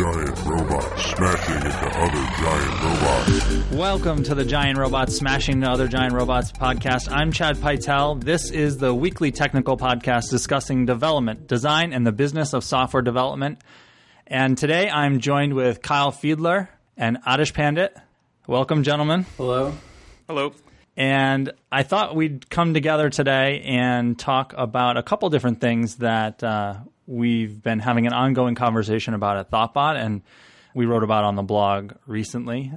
giant robots smashing into other giant robots. Welcome to the Giant Robots Smashing into Other Giant Robots podcast. I'm Chad Pytel. This is the weekly technical podcast discussing development, design, and the business of software development. And today I'm joined with Kyle Fiedler and Adarsh Pandit. Welcome, gentlemen. Hello. Hello. And I thought we'd come together today and talk about a couple different things that uh, we've been having an ongoing conversation about at Thoughtbot, and we wrote about on the blog recently.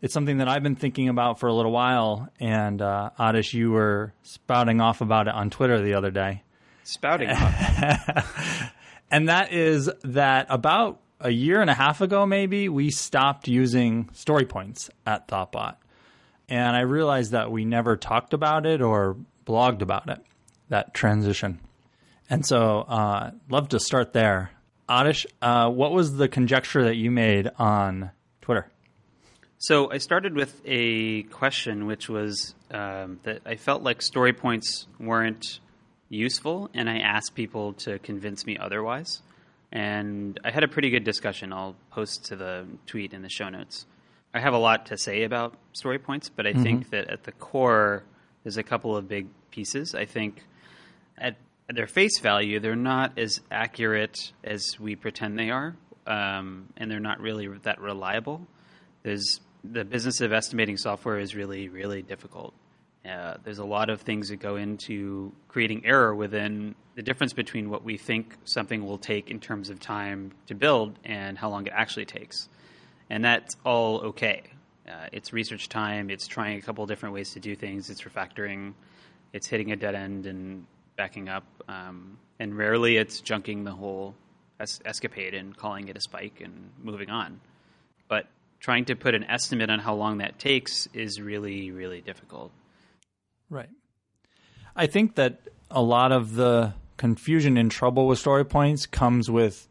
It's something that I've been thinking about for a little while, and uh, Adarsh, you were spouting off about it on Twitter the other day. Spouting off. and that is that about a year and a half ago, maybe, we stopped using story points at Thoughtbot. And I realized that we never talked about it or blogged about it, that transition. And so, uh, love to start there. Adarsh, uh, what was the conjecture that you made on Twitter? So I started with a question, which was um, that I felt like story points weren't useful, and I asked people to convince me otherwise. And I had a pretty good discussion. I'll post to the tweet in the show notes. I have a lot to say about story points, but I mm-hmm. think that at the core, there's a couple of big pieces. I think at at their face value, they're not as accurate as we pretend they are, um, and they're not really that reliable. There's the business of estimating software is really, really difficult. Uh, there's a lot of things that go into creating error within the difference between what we think something will take in terms of time to build and how long it actually takes. And that's all okay. Uh, it's research time, it's trying a couple different ways to do things, it's refactoring, it's hitting a dead end and backing up, um, and rarely it's junking the whole es- escapade and calling it a spike and moving on. But trying to put an estimate on how long that takes is really, really difficult. Right. I think that a lot of the confusion and trouble with story points comes with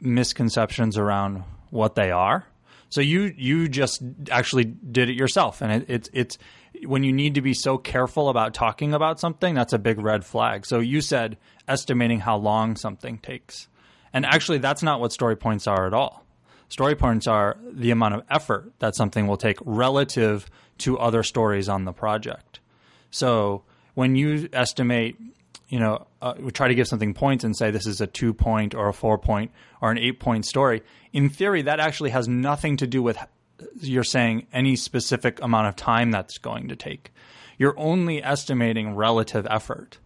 misconceptions around what they are. So you you just actually did it yourself, and it, it's it's when you need to be so careful about talking about something, that's a big red flag. So you said estimating how long something takes. And actually, that's not what story points are at all. Story points are the amount of effort that something will take relative to other stories on the project. So when you estimate, you know, uh, we try to give something points and say this is a two point or a four point or an eight point story, in theory, that actually has nothing to do with you're saying any specific amount of time that's going to take. You're only estimating relative effort.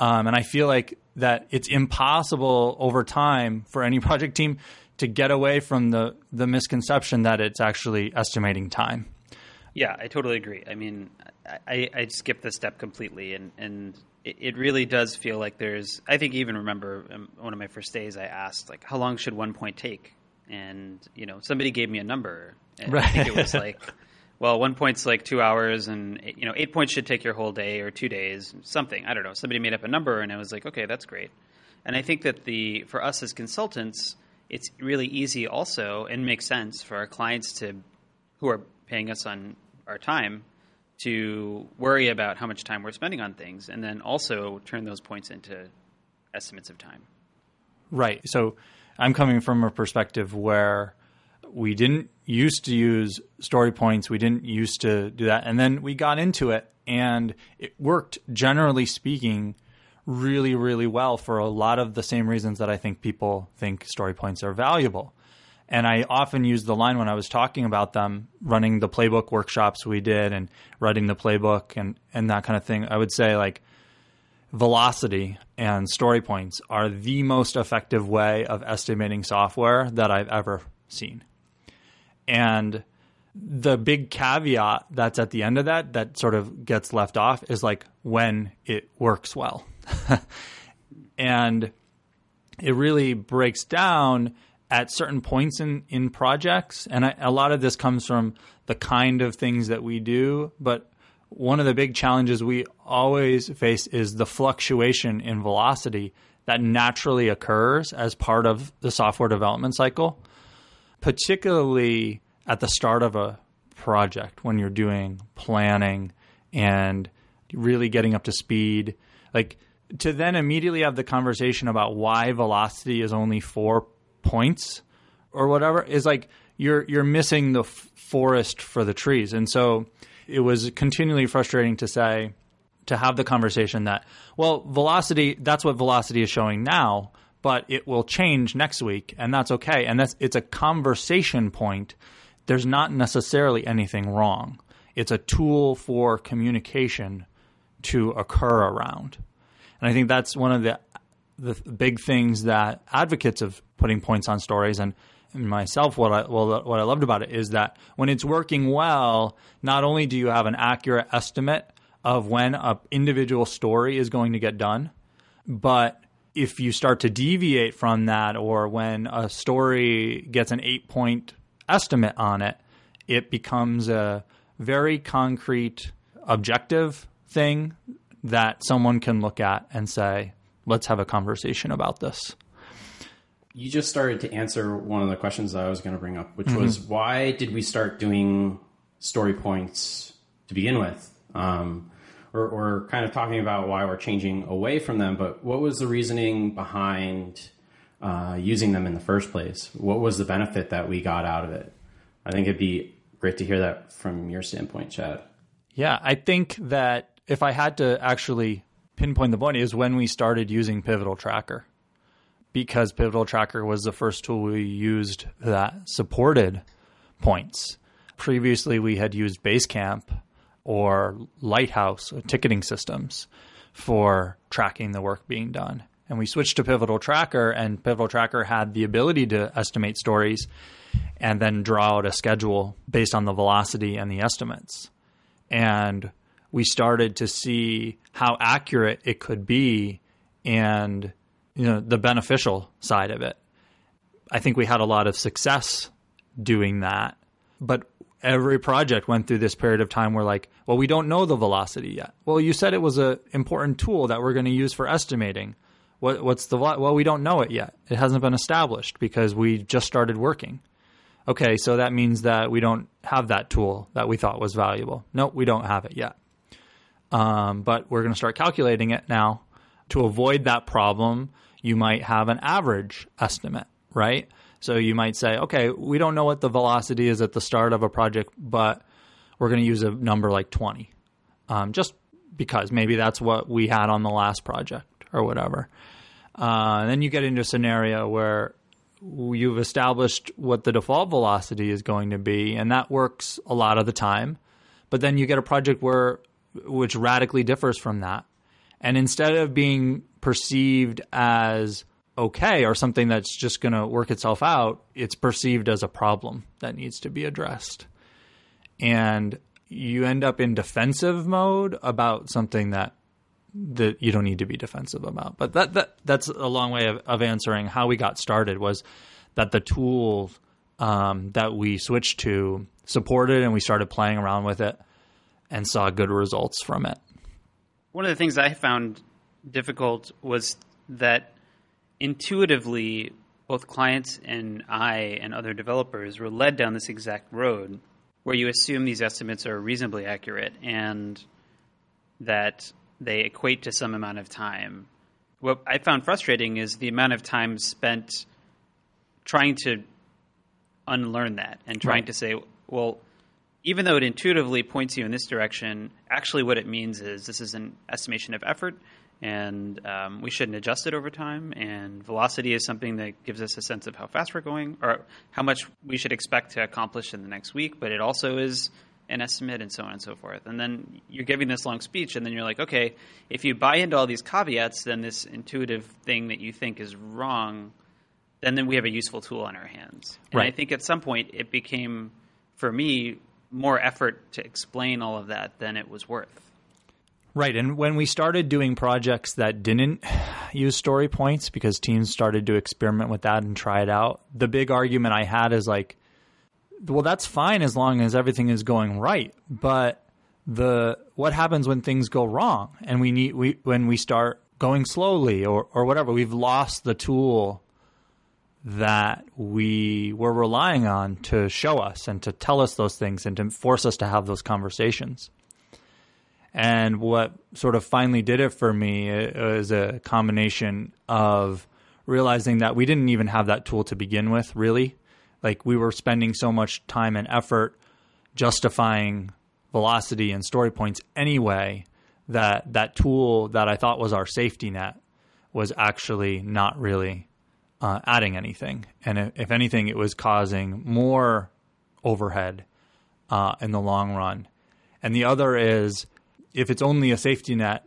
Um, and I feel like that it's impossible over time for any project team to get away from the, the misconception that it's actually estimating time. Yeah, I totally agree. I mean, I, I skipped the step completely, and, and it, really does feel like there's. I think even remember um, one of my first days, I asked like, how long should one point take? And you know, somebody gave me a number, right. I think it was like, well, one point's like two hours, and you know, eight points should take your whole day or two days, something. I don't know. Somebody made up a number, and I was like, okay, that's great. And I think that the for us as consultants, it's really easy also and makes sense for our clients to, who are paying us on our time, to worry about how much time we're spending on things, and then also turn those points into estimates of time. Right. So I'm coming from a perspective where we didn't used to use story points. We didn't used to do that. And then we got into it and it worked, generally speaking, really, really well for a lot of the same reasons that I think people think story points are valuable. And I often use the line when I was talking about them, running the playbook workshops we did and writing the playbook and, and that kind of thing. I would say, like, velocity and story points are the most effective way of estimating software that I've ever seen. And the big caveat that's at the end of that that sort of gets left off is like when it works well. and it really breaks down at certain points in, in projects. And I, a lot of this comes from the kind of things that we do. But one of the big challenges we always face is the fluctuation in velocity that naturally occurs as part of the software development cycle particularly at the start of a project when you're doing planning and really getting up to speed like to then immediately have the conversation about why velocity is only 4 points or whatever is like you're you're missing the f- forest for the trees. And so it was continually frustrating to say to have the conversation that well, velocity that's what velocity is showing now, but it will change next week and that's okay. And that's it's a conversation point. There's not necessarily anything wrong. It's a tool for communication to occur around. And I think that's one of the the big things that advocates of putting points on stories and, myself what I well what I loved about it is that when it's working well, not only do you have an accurate estimate of when a individual story is going to get done, but if you start to deviate from that or when a story gets an 8 point estimate on it, it becomes a very concrete objective thing that someone can look at and say, let's have a conversation about this. You just started to answer one of the questions that I was going to bring up, which mm-hmm. was why did we start doing story points to begin with? Um, or, or, kind of talking about why we're changing away from them, but what was the reasoning behind uh, using them in the first place? What was the benefit that we got out of it? I think it'd be great to hear that from your standpoint, Chad. Yeah, I think that if I had to actually pinpoint the point, is when we started using Pivotal Tracker. Because Pivotal Tracker was the first tool we used that supported points. Previously, we had used Basecamp or Lighthouse or ticketing systems for tracking the work being done. And we switched to Pivotal Tracker, and Pivotal Tracker had the ability to estimate stories and then draw out a schedule based on the velocity and the estimates. And we started to see how accurate it could be and you know the beneficial side of it. I think we had a lot of success doing that. But every project went through this period of time where like, well, we don't know the velocity yet. Well, you said it was an important tool that we're going to use for estimating. What, what's the well? We don't know it yet. It hasn't been established because we just started working. Okay, so that means that we don't have that tool that we thought was valuable. Nope, we don't have it yet. Um, but we're going to start calculating it now. To avoid that problem, you might have an average estimate, right? So you might say, okay, we don't know what the velocity is at the start of a project, but we're going to use a number like 20, um, just because maybe that's what we had on the last project or whatever. Uh, then you get into a scenario where you've established what the default velocity is going to be, and that works a lot of the time. But then you get a project where which radically differs from that. And instead of being perceived as okay or something that's just going to work itself out, it's perceived as a problem that needs to be addressed. And you end up in defensive mode about something that that you don't need to be defensive about. But that, that that's a long way of, of answering how we got started was that the tool um, that we switched to supported and we started playing around with it and saw good results from it. One of the things I found difficult was that intuitively, both clients and I and other developers were led down this exact road where you assume these estimates are reasonably accurate and that they equate to some amount of time. What I found frustrating is the amount of time spent trying to unlearn that and trying right. to say, well, even though it intuitively points you in this direction, actually what it means is this is an estimation of effort, and um, we shouldn't adjust it over time. And velocity is something that gives us a sense of how fast we're going or how much we should expect to accomplish in the next week. But it also is an estimate, and so on and so forth. And then you're giving this long speech, and then you're like, okay, if you buy into all these caveats, then this intuitive thing that you think is wrong, then then we have a useful tool on our hands. And right. I think at some point it became, for me, more effort to explain all of that than it was worth. Right. And when we started doing projects that didn't use story points because teams started to experiment with that and try it out, the big argument I had is like, well, that's fine as long as everything is going right. But the what happens when things go wrong and we need we when we start going slowly or, or whatever, we've lost the tool that we were relying on to show us and to tell us those things and to force us to have those conversations. And what sort of finally did it for me is a combination of realizing that we didn't even have that tool to begin with, really. Like we were spending so much time and effort justifying velocity and story points anyway that that tool that I thought was our safety net was actually not really uh, adding anything. And if anything, it was causing more overhead uh, in the long run. And the other is if it's only a safety net,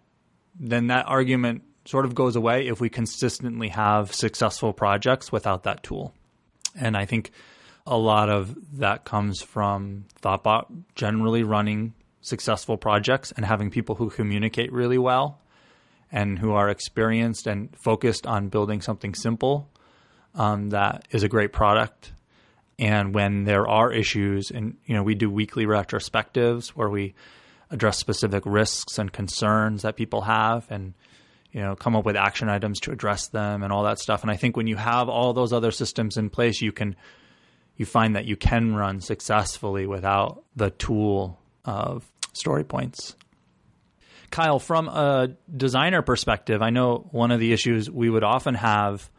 then that argument sort of goes away if we consistently have successful projects without that tool. And I think a lot of that comes from Thoughtbot generally running successful projects and having people who communicate really well and who are experienced and focused on building something simple um, that is a great product. And when there are issues, and you know, we do weekly retrospectives where we address specific risks and concerns that people have, and you know, come up with action items to address them and all that stuff. And I think when you have all those other systems in place, you can you find that you can run successfully without the tool of story points. Kyle, from a designer perspective, I know one of the issues we would often have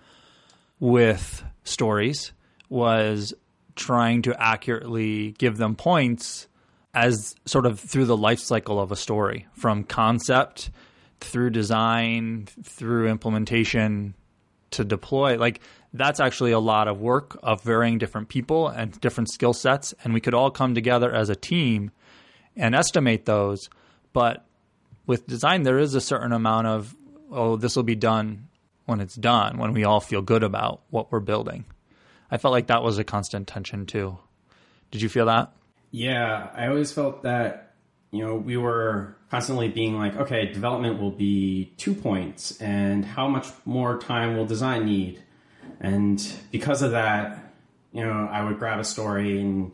with stories was trying to accurately give them points as sort of through the life cycle of a story from concept through design through implementation to deploy like that's actually a lot of work of varying different people and different skill sets and we could all come together as a team and estimate those but with design there is a certain amount of oh this will be done when it's done, when we all feel good about what we're building. I felt like that was a constant tension too. Did you feel that? Yeah, I always felt that, you know, we were constantly being like, okay, development will be two points, and how much more time will design need? And because of that, you know, I would grab a story and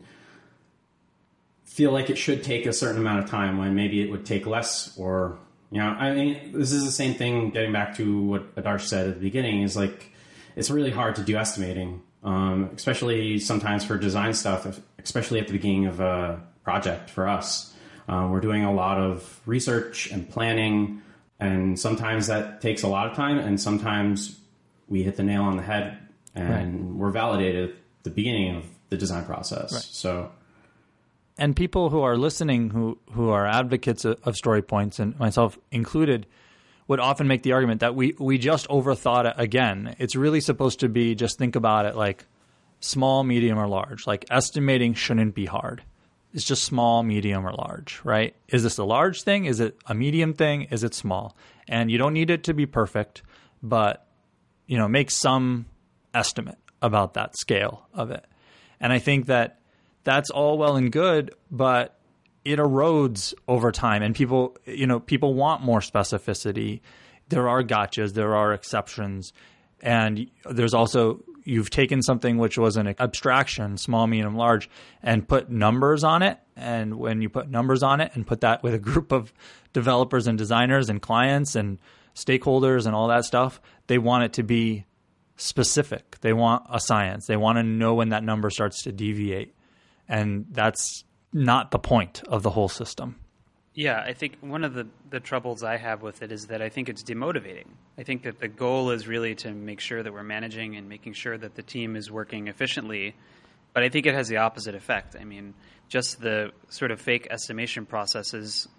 feel like it should take a certain amount of time when maybe it would take less or you know, I mean, this is the same thing. Getting back to what Adarsh said at the beginning is like it's really hard to do estimating, um, especially sometimes for design stuff, especially at the beginning of a project. For us, uh, we're doing a lot of research and planning, and sometimes that takes a lot of time, and sometimes we hit the nail on the head and right. we're validated at the beginning of the design process. Right. So and people who are listening who who are advocates of, of story points and myself included would often make the argument that we we just overthought it again. It's really supposed to be just think about it like small, medium, or large. Like estimating shouldn't be hard. It's just small, medium, or large, right? Is this a large thing? Is it a medium thing? Is it small? And you don't need it to be perfect, but you know, make some estimate about that scale of it. And I think that that's all well and good, but it erodes over time and people you know people want more specificity. There are gotchas there are exceptions and there's also you've taken something which was an abstraction small medium large and put numbers on it and when you put numbers on it and put that with a group of developers and designers and clients and stakeholders and all that stuff they want it to be specific. They want a science. They want to know when that number starts to deviate. And that's not the point of the whole system. Yeah, I think one of the, the troubles I have with it is that I think it's demotivating. I think that the goal is really to make sure that we're managing and making sure that the team is working efficiently. But I think it has the opposite effect. I mean, just the sort of fake estimation processes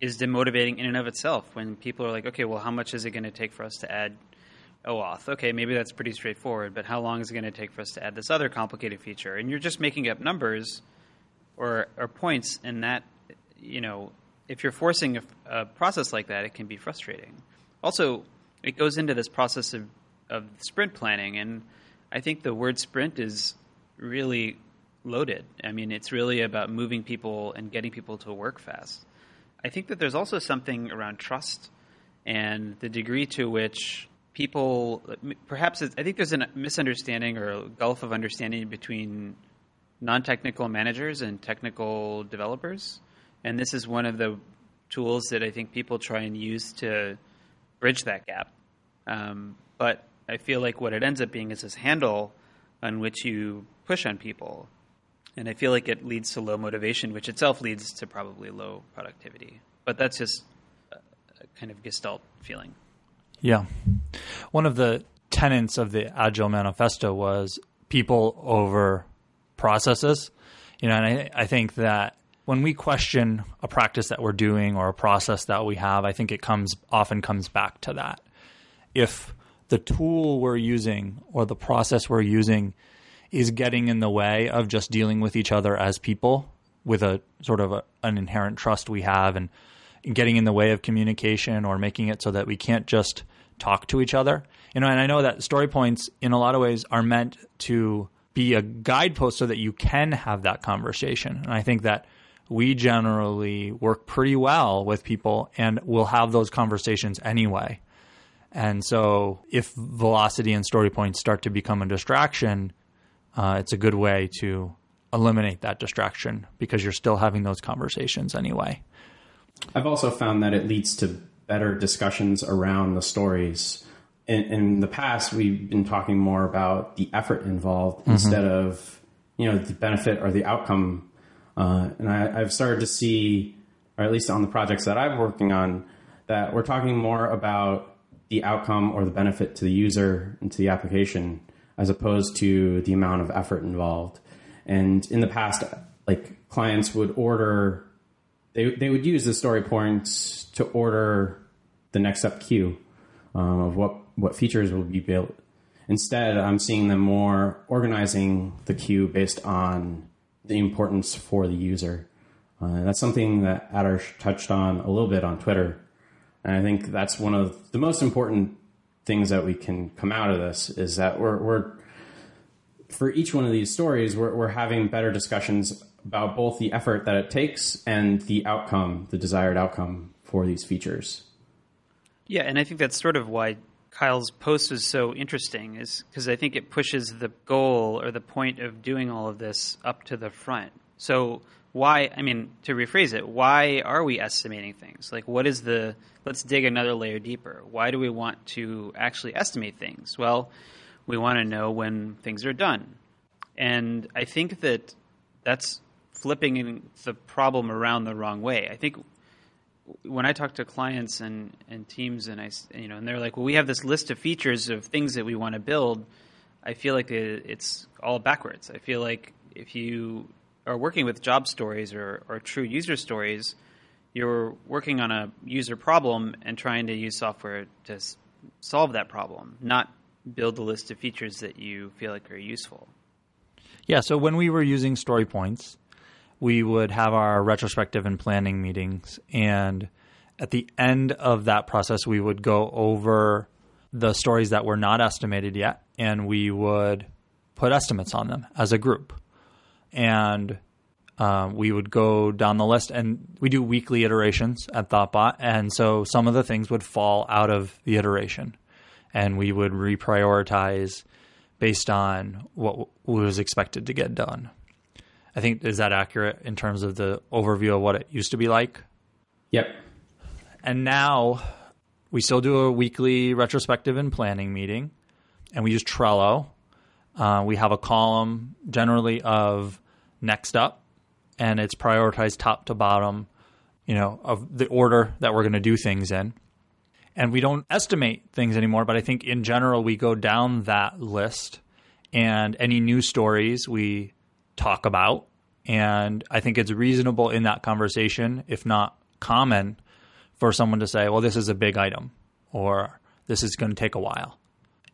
is demotivating in and of itself when people are like, okay, well, how much is it going to take for us to add OAuth. Okay, maybe that's pretty straightforward, but how long is it going to take for us to add this other complicated feature? And you're just making up numbers or, or points, and that, you know, if you're forcing a, a, process like that, it can be frustrating. Also, it goes into this process of, of sprint planning, and I think the word sprint is really loaded. I mean, it's really about moving people and getting people to work fast. I think that there's also something around trust and the degree to which people perhaps I think there's a misunderstanding or a gulf of understanding between non-technical managers and technical developers, and this is one of the tools that I think people try and use to bridge that gap. Um, but I feel like what it ends up being is this handle on which you push on people, and I feel like it leads to low motivation, which itself leads to probably low productivity. But that's just a kind of gestalt feeling. Yeah. One of the tenets of the Agile Manifesto was people over processes. You know, and I, I think that when we question a practice that we're doing or a process that we have, I think it comes often comes back to that. If the tool we're using or the process we're using is getting in the way of just dealing with each other as people with a sort of a, an inherent trust we have and getting in the way of communication or making it so that we can't just talk to each other. You know, and I know that story points in a lot of ways are meant to be a guidepost so that you can have that conversation. And I think that we generally work pretty well with people and we'll have those conversations anyway. And so if velocity and story points start to become a distraction, uh, it's a good way to eliminate that distraction because you're still having those conversations anyway. I've also found that it leads to better discussions around the stories. In, in the past, we've been talking more about the effort involved mm-hmm. instead of you know the benefit or the outcome. Uh, and I, I've started to see, or at least on the projects that I'm working on, that we're talking more about the outcome or the benefit to the user and to the application as opposed to the amount of effort involved. And in the past, like clients would order, they, they would use the story points to order the next up queue um, of what, what features will be built. Instead, I'm seeing them more organizing the queue based on the importance for the user. Uh, that's something that Adarsh touched on a little bit on Twitter. And I think that's one of the most important things that we can come out of this is that we're, we're for each one of these stories, we're, we're having better discussions about both the effort that it takes and the outcome, the desired outcome for these features. Yeah, and I think that's sort of why Kyle's post is so interesting, is because I think it pushes the goal or the point of doing all of this up to the front. So why? I mean, to rephrase it, why are we estimating things? Like, what is the? Let's dig another layer deeper. Why do we want to actually estimate things? Well we want to know when things are done. And I think that that's flipping the problem around the wrong way. I think when I talk to clients and, and teams and I you know and they're like, well, we have this list of features of things that we want to build. I feel like it's all backwards. I feel like if you are working with job stories or, or true user stories, you're working on a user problem and trying to use software to solve that problem, not build a list of features that you feel like are useful. Yeah, so when we were using story points, we would have our retrospective and planning meetings. And at the end of that process, we would go over the stories that were not estimated yet, and we would put estimates on them as a group. And um, we would go down the list, and we do weekly iterations at Thoughtbot. And so some of the things would fall out of the iteration and we would reprioritize based on what was expected to get done. I think is that accurate in terms of the overview of what it used to be like? Yep. And now we still do a weekly retrospective and planning meeting, and we use Trello. Uh, we have a column generally of next up, and it's prioritized top to bottom, you know, of the order that we're going to do things in and we don't estimate things anymore. But I think in general, we go down that list, and any news stories we talk about. And I think it's reasonable in that conversation, if not common, for someone to say, well, this is a big item, or this is going to take a while,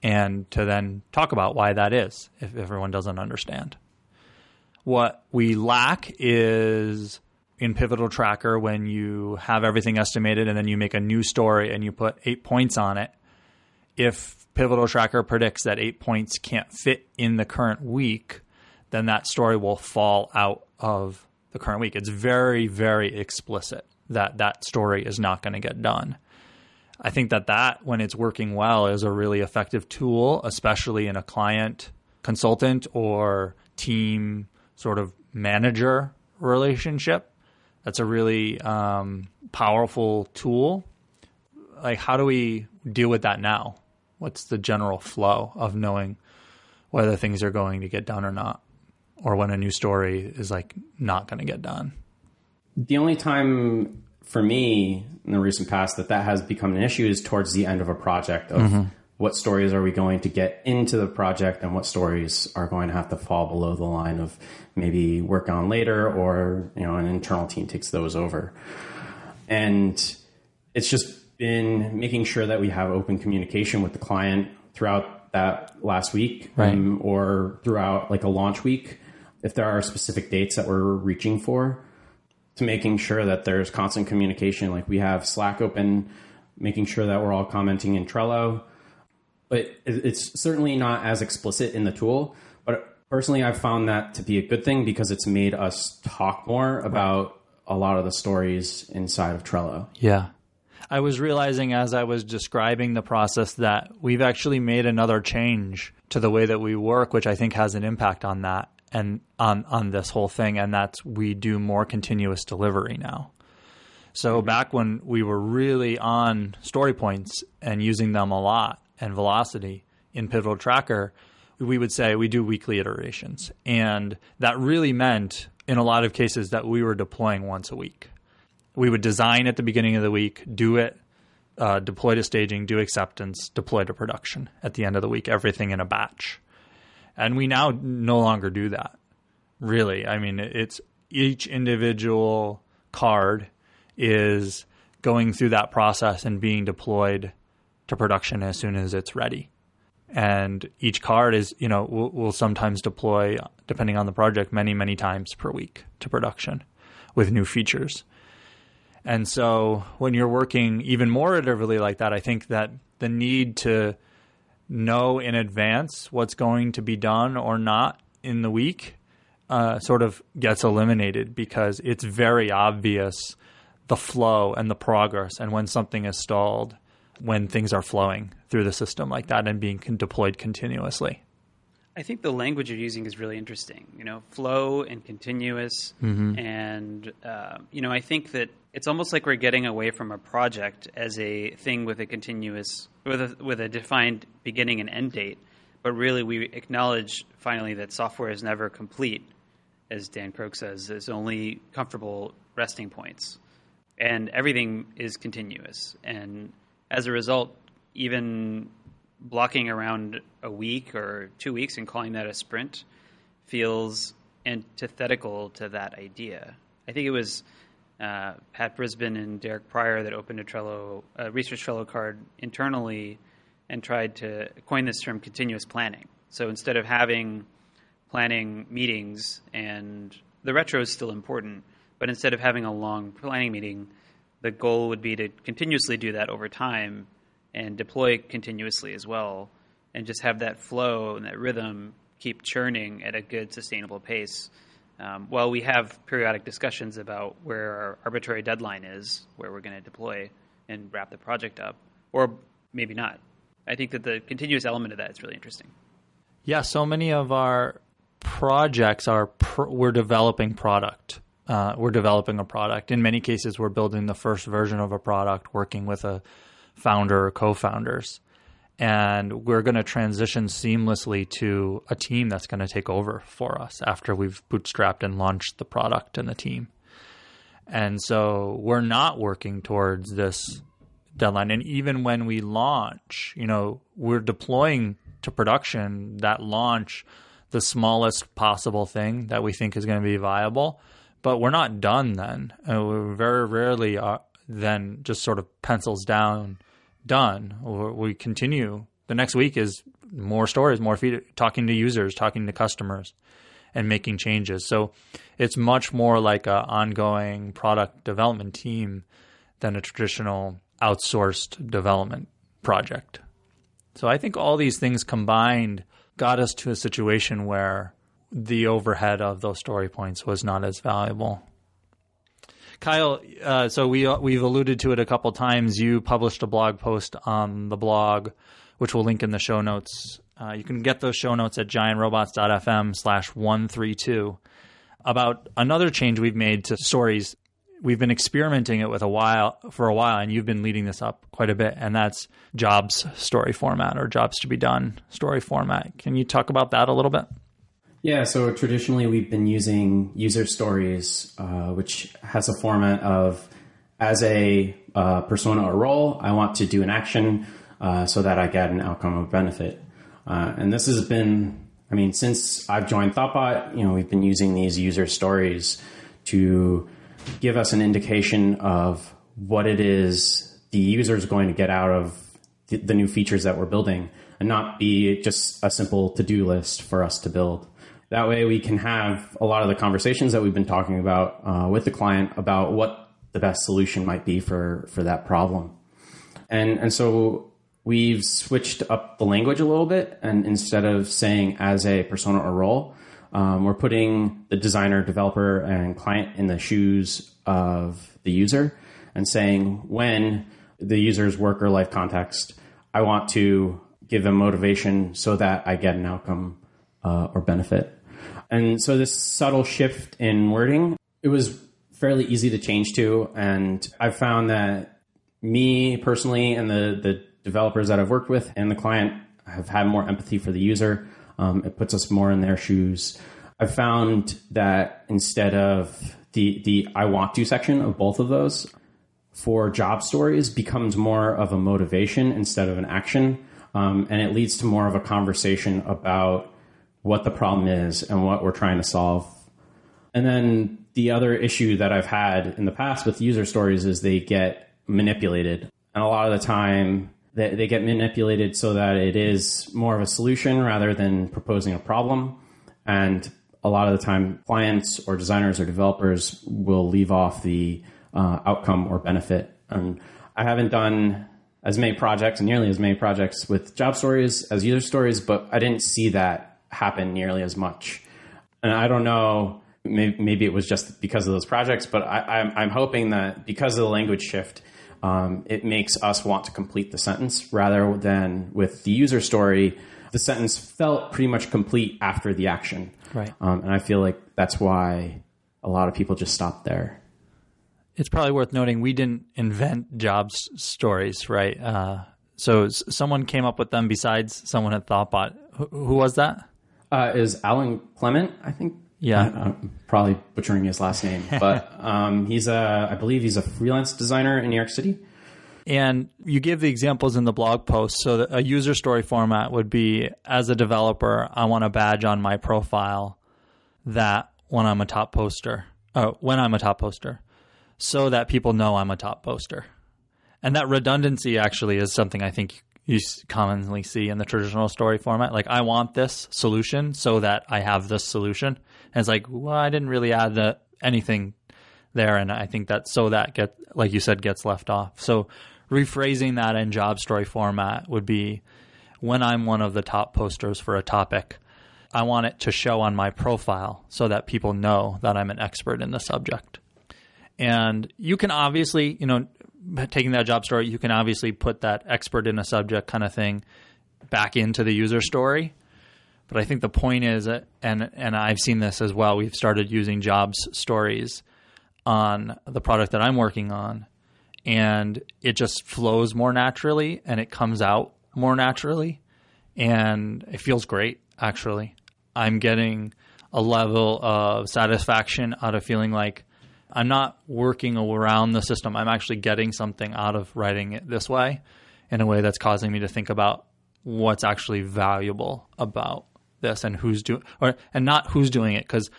and to then talk about why that is if everyone doesn't understand. What we lack is in Pivotal Tracker when you have everything estimated and then you make a new story and you put eight points on it. If Pivotal Tracker predicts that eight points can't fit in the current week, then that story will fall out of the current week. It's very, very explicit that that story is not going to get done. I think that that, when it's working well, is a really effective tool, especially in a client consultant or team sort of manager relationship that's a really um, powerful tool. Like, how do we deal with that now? What's the general flow of knowing whether things are going to get done or not, or when a new story is like not going to get done? The only time for me in the recent past that that has become an issue is towards the end of a project of mm-hmm. what stories are we going to get into the project and what stories are going to have to fall below the line of maybe work on later or you know an internal team takes those over and it's just been making sure that we have open communication with the client throughout that last week Right. um, or throughout like a launch week if there are specific dates that we're reaching for to making sure that there's constant communication. Like we have slack open making sure that we're all commenting in trello. But it's certainly not as explicit in the tool. But personally i've found that to be a good thing because it's made us talk more about a lot of the stories inside of trello. Yeah. I was realizing as I was describing the process that we've actually made another change to the way that we work, which I think has an impact on that and on, on this whole thing. And that's we do more continuous delivery now. So back when we were really on story points and using them a lot and velocity in Pivotal Tracker, we would say we do weekly iterations. And that really meant in a lot of cases that we were deploying once a week we would design at the beginning of the week, do it, uh, deploy to staging, do acceptance, deploy to production at the end of the week, everything in a batch. And we now no longer do that. Really, I mean, it's each individual card is going through that process and being deployed to production as soon as it's ready. And each card is, you know, will will sometimes deploy, depending on the project, many, many times per week to production with new features. And so when you're working even more iteratively like that, I think that the need to know in advance what's going to be done or not in the week uh, sort of gets eliminated because it's very obvious the flow and the progress and when something is stalled when things are flowing through the system like that and being deployed continuously. I think the language you're using is really interesting. You know, flow and continuous, and uh, you know, I think that it's almost like we're getting away from a project as a thing with a continuous, with a with a defined beginning and end date. But really, we acknowledge finally that software is never complete, as Dan Croak says. There's only comfortable resting points, and everything is continuous. And as a result, even blocking around a week or two weeks and calling that a sprint feels antithetical to that idea. I think it was uh, Pat Brisbin and Derek Prior that opened a Trello, a research Trello card internally and tried to coin this term continuous planning. So instead of having planning meetings and the retro is still important, but instead of having a long planning meeting, the goal would be to continuously do that over time and deploy continuously as well, and just have that flow and that rhythm keep churning at a good, sustainable pace. Um, while we have periodic discussions about where our arbitrary deadline is, where we're going to deploy and wrap the project up, or maybe not. I think that the continuous element of that is really interesting. Yeah, so many of our projects are pr- we're developing product. Uh, we're developing a product. In many cases, we're building the first version of a product, working with a founder or co-founders, and we're going to transition seamlessly to a team that's going to take over for us after we've bootstrapped and launched the product and the team. And so we're not working towards this deadline. And even when we launch, you know, we're deploying to production that launch the smallest possible thing that we think is going to be viable. But we're not done then. And we very rarely are then just sort of pencils down, done. Or we continue. The next week is more stories, more feed, talking to users, talking to customers, and making changes. So it's much more like an ongoing product development team than a traditional outsourced development project. So I think all these things combined got us to a situation where the overhead of those story points was not as valuable. Kyle, uh, so we we've alluded to it a couple times. You published a blog post on the blog, which we'll link in the show notes. Uh, you can get those show notes at giantrobots.fm slash one three two about another change we've made to stories. We've been experimenting it with a while for a while, and you've been leading this up quite a bit, and that's jobs story format or jobs to be done story format. Can you talk about that a little bit? Yeah, so traditionally we've been using user stories, uh, which has a format of as a uh, persona or role, I want to do an action uh, so that I get an outcome of benefit. Uh, and this has been, I mean, since I've joined Thoughtbot, you know, we've been using these user stories to give us an indication of what it is the user is going to get out of the, the new features that we're building and not be just a simple to-do list for us to build. That way we can have a lot of the conversations that we've been talking about uh, with the client about what the best solution might be for, for that problem. And, and so we've switched up the language a little bit. And instead of saying as a persona or role, um, we're putting the designer, developer, and client in the shoes of the user and saying when the user's work or life context, I want to give them motivation so that I get an outcome uh, or benefit. And so this subtle shift in wording, it was fairly easy to change to. And I've found that me personally and the, the developers that I've worked with and the client have had more empathy for the user. Um, it puts us more in their shoes. I've found that instead of the, the I want to section of both of those for job stories becomes more of a motivation instead of an action. Um, and it leads to more of a conversation about what the problem is and what we're trying to solve. And then the other issue that I've had in the past with user stories is they get manipulated. And a lot of the time, they, they get manipulated so that it is more of a solution rather than proposing a problem. And a lot of the time, clients or designers or developers will leave off the uh, outcome or benefit. And I haven't done as many projects, nearly as many projects with job stories as user stories, but I didn't see that happen nearly as much. And I don't know, maybe, maybe it was just because of those projects, but I, am I'm, I'm hoping that because of the language shift, um, it makes us want to complete the sentence rather than with the user story. The sentence felt pretty much complete after the action. Right. Um, and I feel like that's why a lot of people just stop there. It's probably worth noting we didn't invent jobs stories, right? Uh, so someone came up with them besides someone at Thoughtbot. Who, who was that? Uh, is Alan Klement, I think. Yeah, I, am probably butchering his last name, but um, he's a, I believe he's a freelance designer in New York City. And you give the examples in the blog post. So a user story format would be as a developer, I want a badge on my profile that when I'm a top poster, oh, when I'm a top poster, so that people know I'm a top poster. And that redundancy actually is something I think you commonly see in the traditional story format. Like, I want this solution so that I have this solution. And it's like, well, I didn't really add the, anything there. And I think that so that get, like you said, gets left off. So rephrasing that in job story format would be when I'm one of the top posters for a topic, I want it to show on my profile so that people know that I'm an expert in the subject. And you can obviously, you know, taking that job story, you can obviously put that expert in a subject kind of thing back into the user story. But I think the point is, uh, and and I've seen this as well. We've started using jobs stories on the product that I'm working on, and it just flows more naturally, and it comes out more naturally, and it feels great. Actually, I'm getting a level of satisfaction out of feeling like I'm not working around the system. I'm actually getting something out of writing it this way in a way that's causing me to think about what's actually valuable about this and who's doing or and not who's doing it because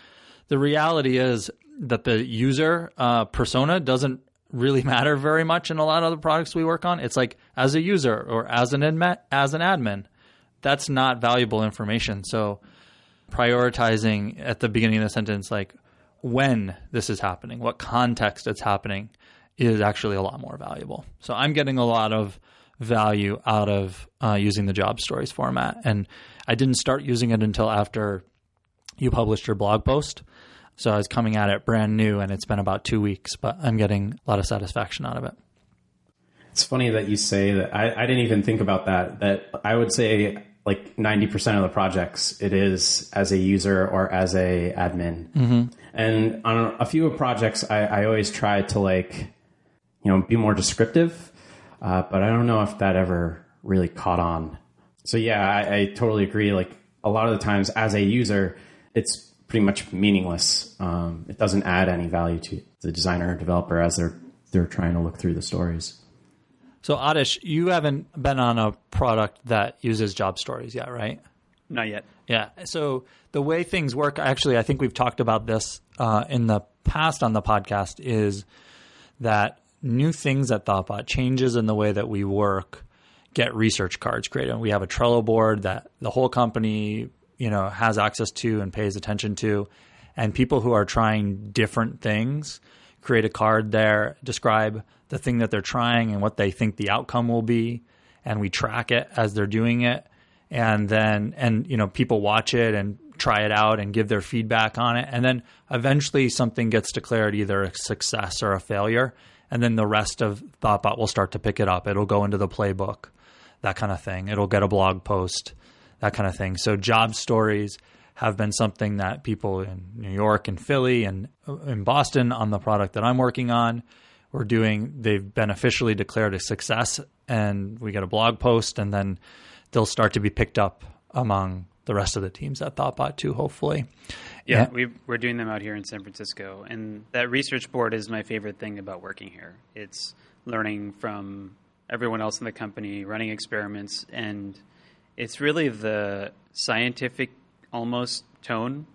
the reality is that the user uh, persona doesn't really matter very much in a lot of the products we work on. It's like as a user or as an admin, as an admin, that's not valuable information. So prioritizing at the beginning of the sentence, like when this is happening, what context it's happening, is actually a lot more valuable. So I'm getting a lot of value out of uh, using the job stories format. And I didn't start using it until after you published your blog post. So I was coming at it brand new, and it's been about two weeks, but I'm getting a lot of satisfaction out of it. It's funny that you say that. I, I didn't even think about that. That I would say like 90% of the projects it is as a user or as a admin. Mm-hmm. And on a few projects, I, I, always try to like, you know, be more descriptive. Uh, but I don't know if that ever really caught on. So yeah, I, I, totally agree. Like a lot of the times as a user, it's pretty much meaningless. Um, it doesn't add any value to the designer or developer as they're, they're trying to look through the stories. So, Adarsh, you haven't been on a product that uses job stories yet, right? Not yet. Yeah. So the way things work, actually, I think we've talked about this uh, in the past on the podcast, is that new things at Thoughtbot, changes in the way that we work, get research cards created. We have a Trello board that the whole company, you know, has access to and pays attention to, and people who are trying different things create a card there, describe the thing that they're trying and what they think the outcome will be, and we track it as they're doing it. And then and you know people watch it and try it out and give their feedback on it. And then eventually something gets declared either a success or a failure. And then the rest of thoughtbot will start to pick it up. It'll go into the playbook that kind of thing. It'll get a blog post that kind of thing. So job stories have been something that people in New York and Philly and uh, in Boston on the product that I'm working on we're doing they've been officially declared a success and we get a blog post and then they'll start to be picked up among the rest of the teams at Thoughtbot too, hopefully. Yeah, we are doing them out here in San Francisco, and that research board is my favorite thing about working here. It's learning from everyone else in the company, running experiments, and it's really the scientific almost tone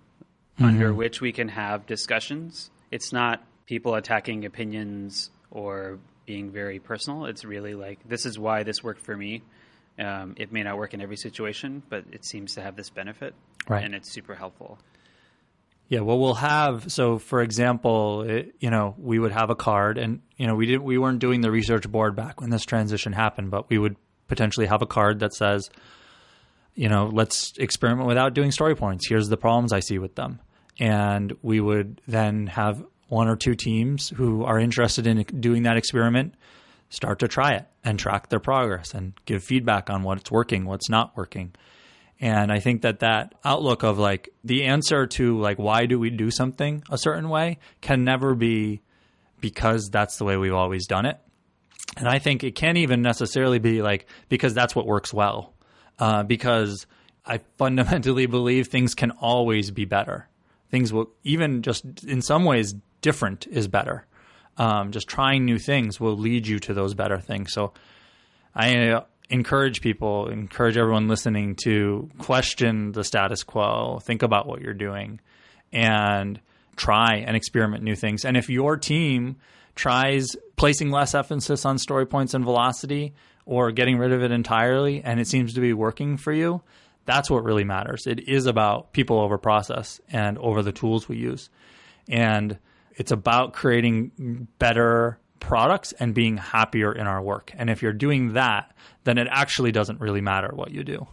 mm-hmm. under which we can have discussions. It's not people attacking opinions or being very personal. It's really like this is why this worked for me um, it may not work in every situation, but it seems to have this benefit, right. and it's super helpful. Yeah, well, we'll have so for example, it, you know, we would have a card, and you know, we didn't, we weren't doing the research board back when this transition happened, but we would potentially have a card that says, you know, let's experiment without doing story points. Here's the problems I see with them, and we would then have one or two teams who are interested in doing that experiment start to try it and track their progress and give feedback on what's working, what's not working. And I think that that outlook of like the answer to like why do we do something a certain way can never be because that's the way we've always done it. And I think it can't even necessarily be like because that's what works well. Uh, because I fundamentally believe things can always be better. Things will even just in some ways different is better um, just trying new things will lead you to those better things. So I uh, encourage people, encourage everyone listening to question the status quo, think about what you're doing, and try and experiment new things. And if your team tries placing less emphasis on story points and velocity or getting rid of it entirely and it seems to be working for you, that's what really matters. It is about people over process and over the tools we use. And it's about creating better products and being happier in our work. And if you're doing that, then it actually doesn't really matter what you do.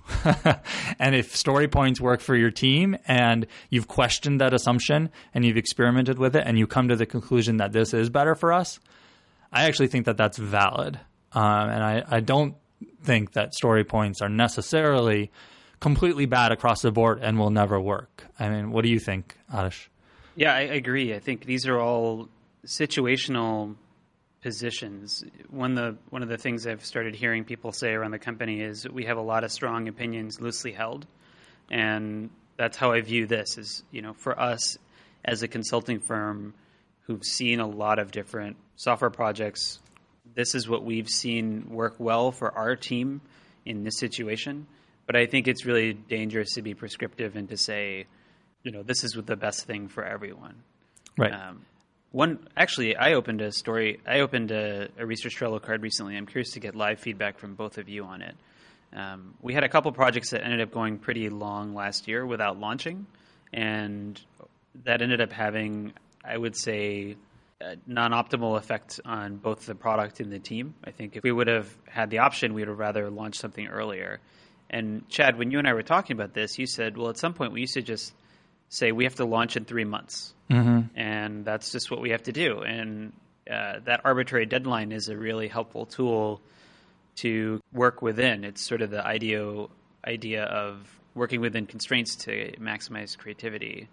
and if story points work for your team and you've questioned that assumption and you've experimented with it and you come to the conclusion that this is better for us, I actually think that that's valid. Um, and I, I don't think that story points are necessarily completely bad across the board and will never work. I mean, what do you think, Adarsh? Yeah, I agree. I think these are all situational positions. One the one of the things I've started hearing people say around the company is we have a lot of strong opinions loosely held, and that's how I view this. Is you know for us as a consulting firm who've seen a lot of different software projects, this is what we've seen work well for our team in this situation. But I think it's really dangerous to be prescriptive and to say you know this is the best thing for everyone. Right. Um, one actually, I opened a story. I opened a, a, research Trello card recently. I'm curious to get live feedback from both of you on it. Um, we had a couple projects that ended up going pretty long last year without launching, and that ended up having, I would say, a non-optimal effect on both the product and the team. I think if we would have had the option, we would have rather launched something earlier. And Chad, when you and I were talking about this, you said, well, at some point we used to just say we have to launch in three months, mm-hmm. and that's just what we have to do. And uh, that arbitrary deadline is a really helpful tool to work within. It's sort of the idea idea of working within constraints to maximize creativity.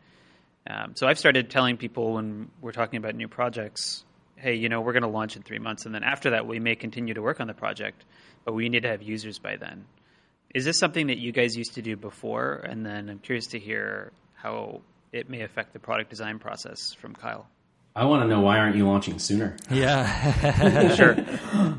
Um, so I've started telling people when we're talking about new projects, hey, you know, we're going to launch in three months, and then after that, we may continue to work on the project, but we need to have users by then. Is this something that you guys used to do before? And then I'm curious to hear how it may affect the product design process from Kyle. I want to know why aren't you launching sooner? Yeah. sure.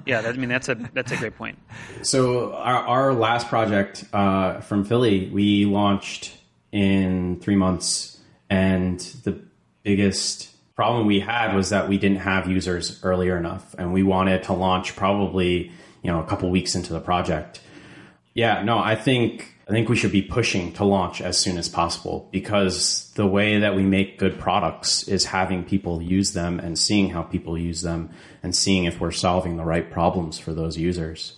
Yeah, that, I mean that's a that's a great point. So our, our last project uh, from Philly, we launched in three months, and the biggest problem we had was that we didn't have users earlier enough, and we wanted to launch probably you know a couple weeks into the project. Yeah, no, I think I think we should be pushing to launch as soon as possible because the way that we make good products is having people use them and seeing how people use them and seeing if we're solving the right problems for those users.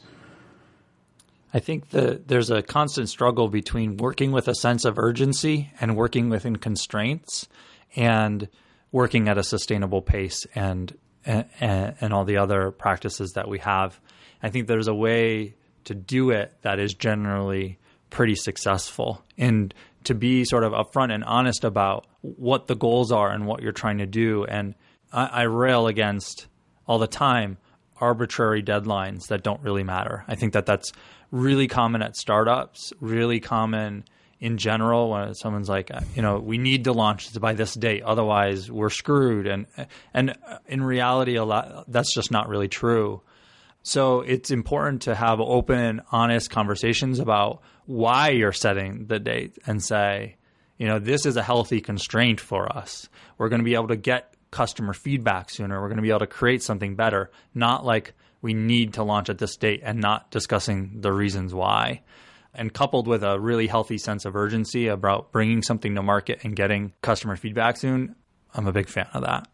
I think that there's a constant struggle between working with a sense of urgency and working within constraints and working at a sustainable pace and and, and all the other practices that we have. I think there's a way to do it that is generally pretty successful and to be sort of upfront and honest about what the goals are and what you're trying to do. And I, I rail against all the time arbitrary deadlines that don't really matter. I think that that's really common at startups, really common in general when someone's like, uh, you know, we need to launch by this date, otherwise we're screwed. And and uh, in reality, a lot that's just not really true. So it's important to have open, honest conversations about why you're setting the date and say, you know, this is a healthy constraint for us. We're going to be able to get customer feedback sooner. We're going to be able to create something better, not like we need to launch at this date and not discussing the reasons why. And coupled with a really healthy sense of urgency about bringing something to market and getting customer feedback soon, I'm a big fan of that.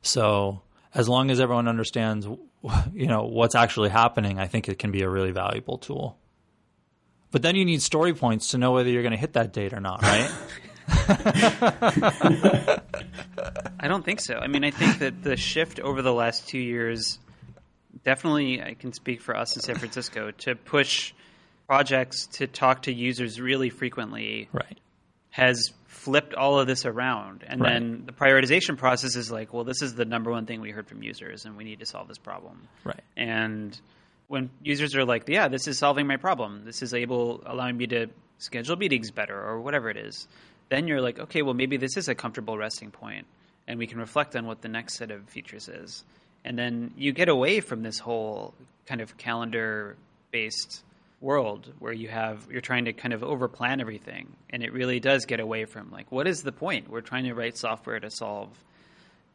So, as long as everyone understands you know what's actually happening, I think it can be a really valuable tool. But then you need story points to know whether you're going to hit that date or not, right? I don't think so. I mean, I think that the shift over the last two years, definitely, I can speak for us in San Francisco to push projects to talk to users really frequently. Right. Has flipped all of this around. And right. then the prioritization process is like, well, this is the number one thing we heard from users, and we need to solve this problem. Right. And when users are like, yeah, this is solving my problem, this is able allowing me to schedule meetings better or whatever it is, then you're like, okay, well, maybe this is a comfortable resting point, and we can reflect on what the next set of features is. And then you get away from this whole kind of calendar based world where you have you're trying to kind of overplan everything. And it really does get away from like what is the point? We're trying to write software to solve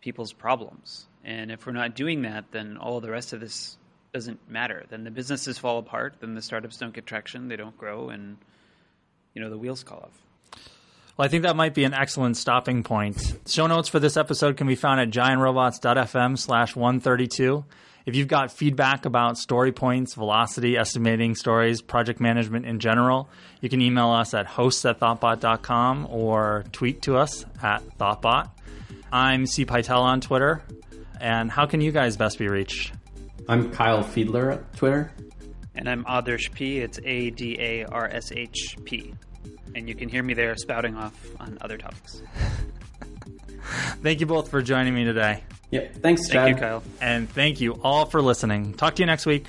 people's problems. And if we're not doing that then all the rest of this doesn't matter. Then the businesses fall apart. Then the startups don't get traction. They don't grow. And you know the wheels fall off well, I think that might be an excellent stopping point. Show notes for this episode can be found at giantrobots.fm slash 132. If you've got feedback about story points, velocity, estimating stories, project management in general, you can email us at hosts at thoughtbot.com or tweet to us at thoughtbot. I'm C. Pytel on Twitter. And how can you guys best be reached? I'm Kyle Fiedler at Twitter. And I'm Adarsh P. It's A D A R S H P. And you can hear me there spouting off on other topics. Thank you both for joining me today. Yep. Thanks, Chad. Thank you, Kyle. And thank you all for listening. Talk to you next week.